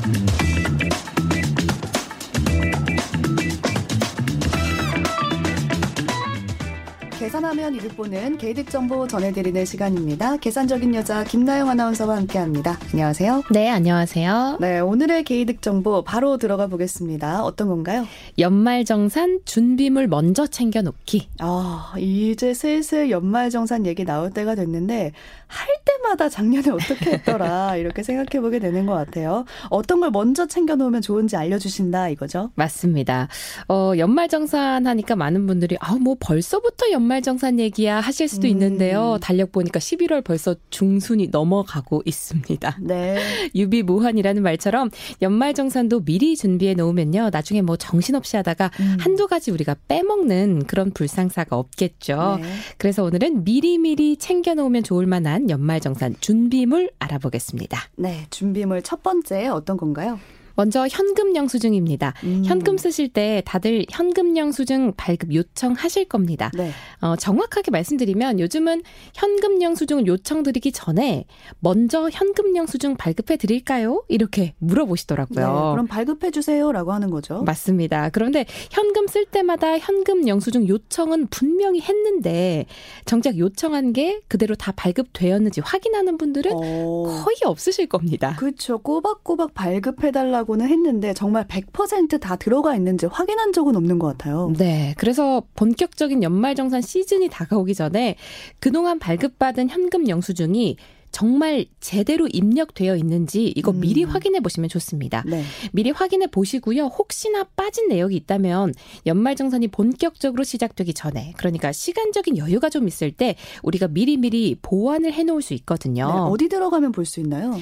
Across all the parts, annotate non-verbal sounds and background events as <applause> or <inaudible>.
계 산하면 이득 보는 개이득 정보 전해드리는 시간입니다. 계산적인 여자 김나영 아나운서와 함께합니다. 안녕하세요. 네, 안녕하세요. 네, 오늘의 개이득 정보 바로 들어가 보겠습니다. 어떤 건가요? 연말정산 준비물 먼저 챙겨놓기. 아, 이제 슬슬 연말정산 얘기 나올 때가 됐는데 할 때마다 작년에 어떻게 했더라 <laughs> 이렇게 생각해 보게 되는 것 같아요. 어떤 걸 먼저 챙겨놓으면 좋은지 알려주신다 이거죠? 맞습니다. 어, 연말정산 하니까 많은 분들이 아, 뭐 벌써부터 연말정산 얘기야 하실 수도 음. 있는데요. 달력 보니까 11월 벌써 중순이 넘어가고 있습니다. 네. <laughs> 유비무환이라는 말처럼 연말 정산도 미리 준비해 놓으면요. 나중에 뭐 정신없이 하다가 음. 한두 가지 우리가 빼먹는 그런 불상사가 없겠죠. 네. 그래서 오늘은 미리미리 챙겨 놓으면 좋을 만한 관한 연말 정산 준비물 알아보겠습니다. 네, 준비물 첫 번째 어떤 건가요? 먼저 현금 영수증입니다. 음. 현금 쓰실 때 다들 현금 영수증 발급 요청하실 겁니다. 네. 어, 정확하게 말씀드리면 요즘은 현금 영수증 요청드리기 전에 먼저 현금 영수증 발급해 드릴까요? 이렇게 물어보시더라고요. 네, 그럼 발급해 주세요라고 하는 거죠. 맞습니다. 그런데 현금 쓸 때마다 현금 영수증 요청은 분명히 했는데 정작 요청한 게 그대로 다 발급되었는지 확인하는 분들은 어. 거의 없으실 겁니다. 그렇죠. 꼬박꼬박 발급해 달라고 있다고는 했는데 정말 100%다 들어가 있는지 확인한 적은 없는 것 같아요. 네. 그래서 본격적인 연말정산 시즌이 다가오기 전에 그동안 발급받은 현금 영수증이 정말 제대로 입력되어 있는지 이거 음. 미리 확인해 보시면 좋습니다. 네. 미리 확인해 보시고요. 혹시나 빠진 내역이 있다면 연말정산이 본격적으로 시작되기 전에 그러니까 시간적인 여유가 좀 있을 때 우리가 미리미리 보완을 해 놓을 수 있거든요. 네. 어디 들어가면 볼 수 있나요?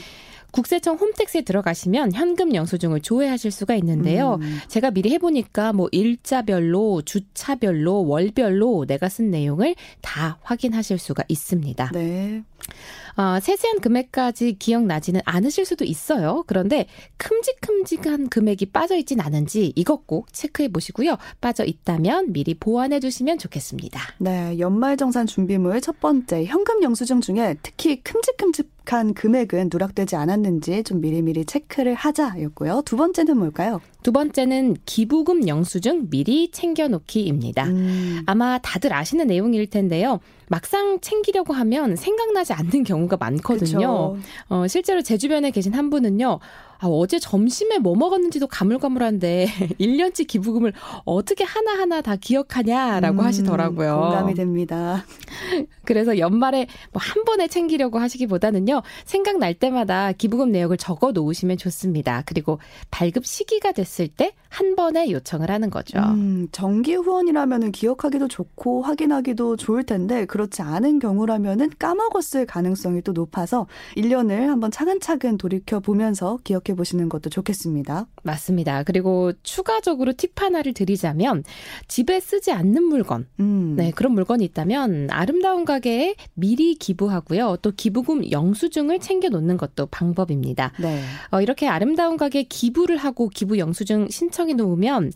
국세청 홈택스에 들어가시면 현금 영수증을 조회하실 수가 있는데요. 음. 제가 미리 해보니까 뭐 일자별로, 주차별로, 월별로 내가 쓴 내용을 다 확인하실 수가 있습니다. 네. 어, 세세한 금액까지 기억나지는 않으실 수도 있어요. 그런데 큼직큼직한 금액이 빠져 있진 않은지 이것 꼭 체크해 보시고요. 빠져 있다면 미리 보완해 두시면 좋겠습니다. 네, 연말정산 준비물 첫 번째 현금 영수증 중에 특히 큼직큼직 한 금액은 누락되지 않았는지 좀 미리미리 체크를 하자였고요. 두 번째는 뭘까요? 두 번째는 기부금 영수증 미리 챙겨놓기입니다. 음. 아마 다들 아시는 내용일 텐데요. 막상 챙기려고 하면 생각나지 않는 경우 가 많거든요. 어, 실제로 제 주변에 계신 한 분은요. 아, 어제 점심에 뭐 먹었는지도 가물가물한데 <laughs> 1년치 기부금을 어떻게 하나하나 다 기억하냐라고 음, 하시더라고요. 공감이 됩니다. <laughs> 그래서 연말에 뭐 한 번에 챙기려고 하시기보다는요. 생각날 때마다 기부금 내역을 적어 놓으시면 좋습니다. 그리고 발급 시기가 됐을 때 한 번에 요청을 하는 거죠. 음, 정기 후원이라면 기억하기도 좋고 확인하기도 좋을 텐데 그렇지 않은 경우라면 까먹었을 가능성이 또 높아서 1년을 한번 차근차근 돌이켜 보면서 기억 생각해 보시는 것도 좋겠습니다. 맞습니다. 그리고 추가적으로 팁 하나를 드리자면 집에 쓰지 않는 물건, 음. 네 그런 물건이 있다면 아름다운 가게에 미리 기부하고요. 또 기부금 영수증을 챙겨 놓는 것도 방법입니다. 네. 어, 이렇게 아름다운 가게에 기부를 하고 기부 영수증 신청해 놓으면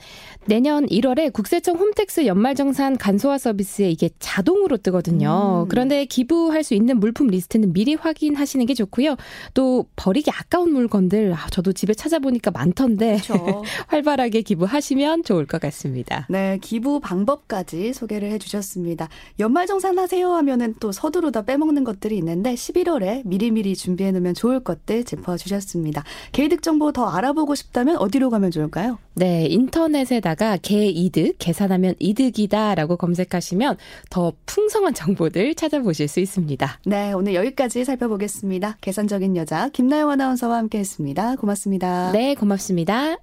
내년 1월에 국세청 홈택스 연말정산 간소화 서비스에 이게 자동으로 뜨거든요. 음. 그런데 기부할 수 있는 물품 리스트는 미리 확인하시는 게 좋고요. 또 버리기 아까운 물건들 아, 저도 집에 찾아보니까 많던데 <laughs> 활발하게 기부하시면 좋을 것 같습니다. 네, 기부 방법까지 소개를 해주셨습니다. 연말정산 하세요 하면은 또 서두르다 빼먹는 것들이 있는데 11월에 미리미리 준비해 놓으면 좋을 것들 짚어주셨습니다. 개이득 정보 더 알아보고 싶다면 어디로 가면 좋을까요? 네, 인터넷에다가 개이득 계산하면 이득이다라고 검색하시면 더 풍성한 정보들 찾아보실 수 있습니다. 네, 오늘 여기까지 살펴보겠습니다. 계산적인 여자 김나영 아나운서와 함께했습니다. 고맙습니다. 네, 고맙습니다.